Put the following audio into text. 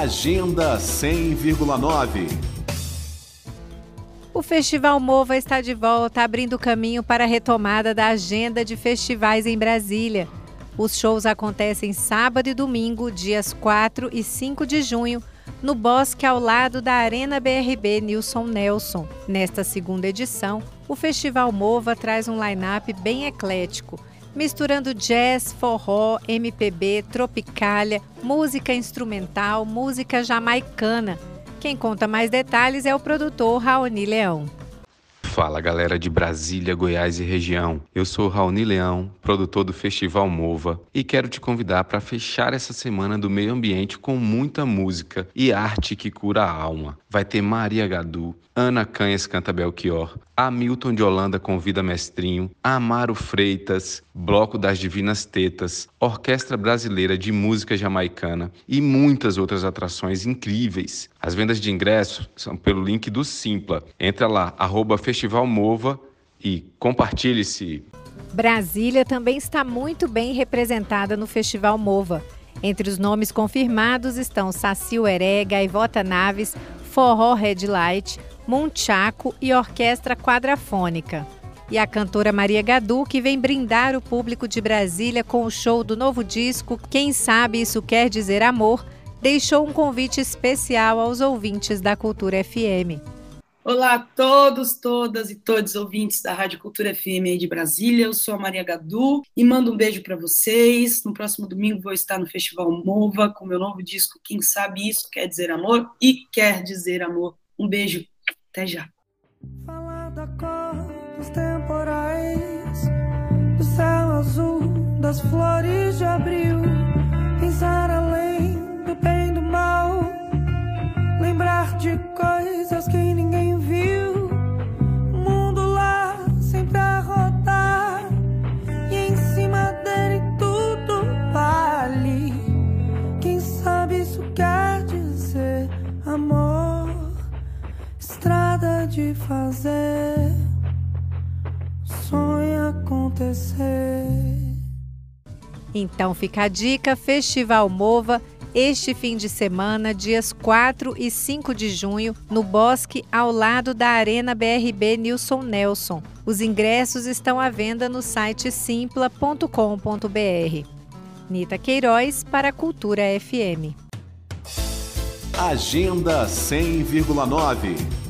Agenda 100,9. O Festival Mova está de volta, abrindo caminho para a retomada da agenda de festivais em Brasília. Os shows acontecem sábado e domingo, dias 4 e 5 de junho, no bosque ao lado da Arena BRB Nilson Nelson. Nesta segunda edição, o Festival Mova traz um line-up bem eclético misturando jazz, forró, MPB, tropicália, música instrumental, música jamaicana. Quem conta mais detalhes é o produtor Raoni Leão. Fala galera de Brasília, Goiás e região. Eu sou Raoni Leão, produtor do Festival Mova, e quero te convidar para fechar essa semana do meio ambiente com muita música e arte que cura a alma. Vai ter Maria Gadu, Ana Canhas canta Belchior, Hamilton de Holanda convida Mestrinho, Amaro Freitas, Bloco das Divinas Tetas, Orquestra Brasileira de Música Jamaicana e muitas outras atrações incríveis. As vendas de ingressos são pelo link do Simpla. Entra lá, arroba Festival Mova e compartilhe-se. Brasília também está muito bem representada no Festival Mova. Entre os nomes confirmados estão Saci Heré, Gaivota Naves, Forró Red Light, Monchaco e Orquestra Quadrafônica. E a cantora Maria Gadu, que vem brindar o público de Brasília com o show do novo disco Quem Sabe Isso Quer Dizer Amor, deixou um convite especial aos ouvintes da Cultura FM. Olá a todos, todas e todos ouvintes da Rádio Cultura FM de Brasília. Eu sou a Maria Gadu e mando um beijo para vocês. No próximo domingo vou estar no Festival Mova com meu novo disco Quem Sabe Isso Quer Dizer Amor e Quer Dizer Amor. Um beijo até já. Falar da cor dos temporais, do céu azul, das flores de abril, pensar além do bem e do mal, lembrar de coisas que ninguém viu. De fazer sonho acontecer. Então fica a dica: Festival Mova, este fim de semana, dias 4 e 5 de junho, no Bosque, ao lado da Arena BRB Nilson Nelson. Os ingressos estão à venda no site simpla.com.br. Nita Queiroz para a Cultura FM. Agenda 100,9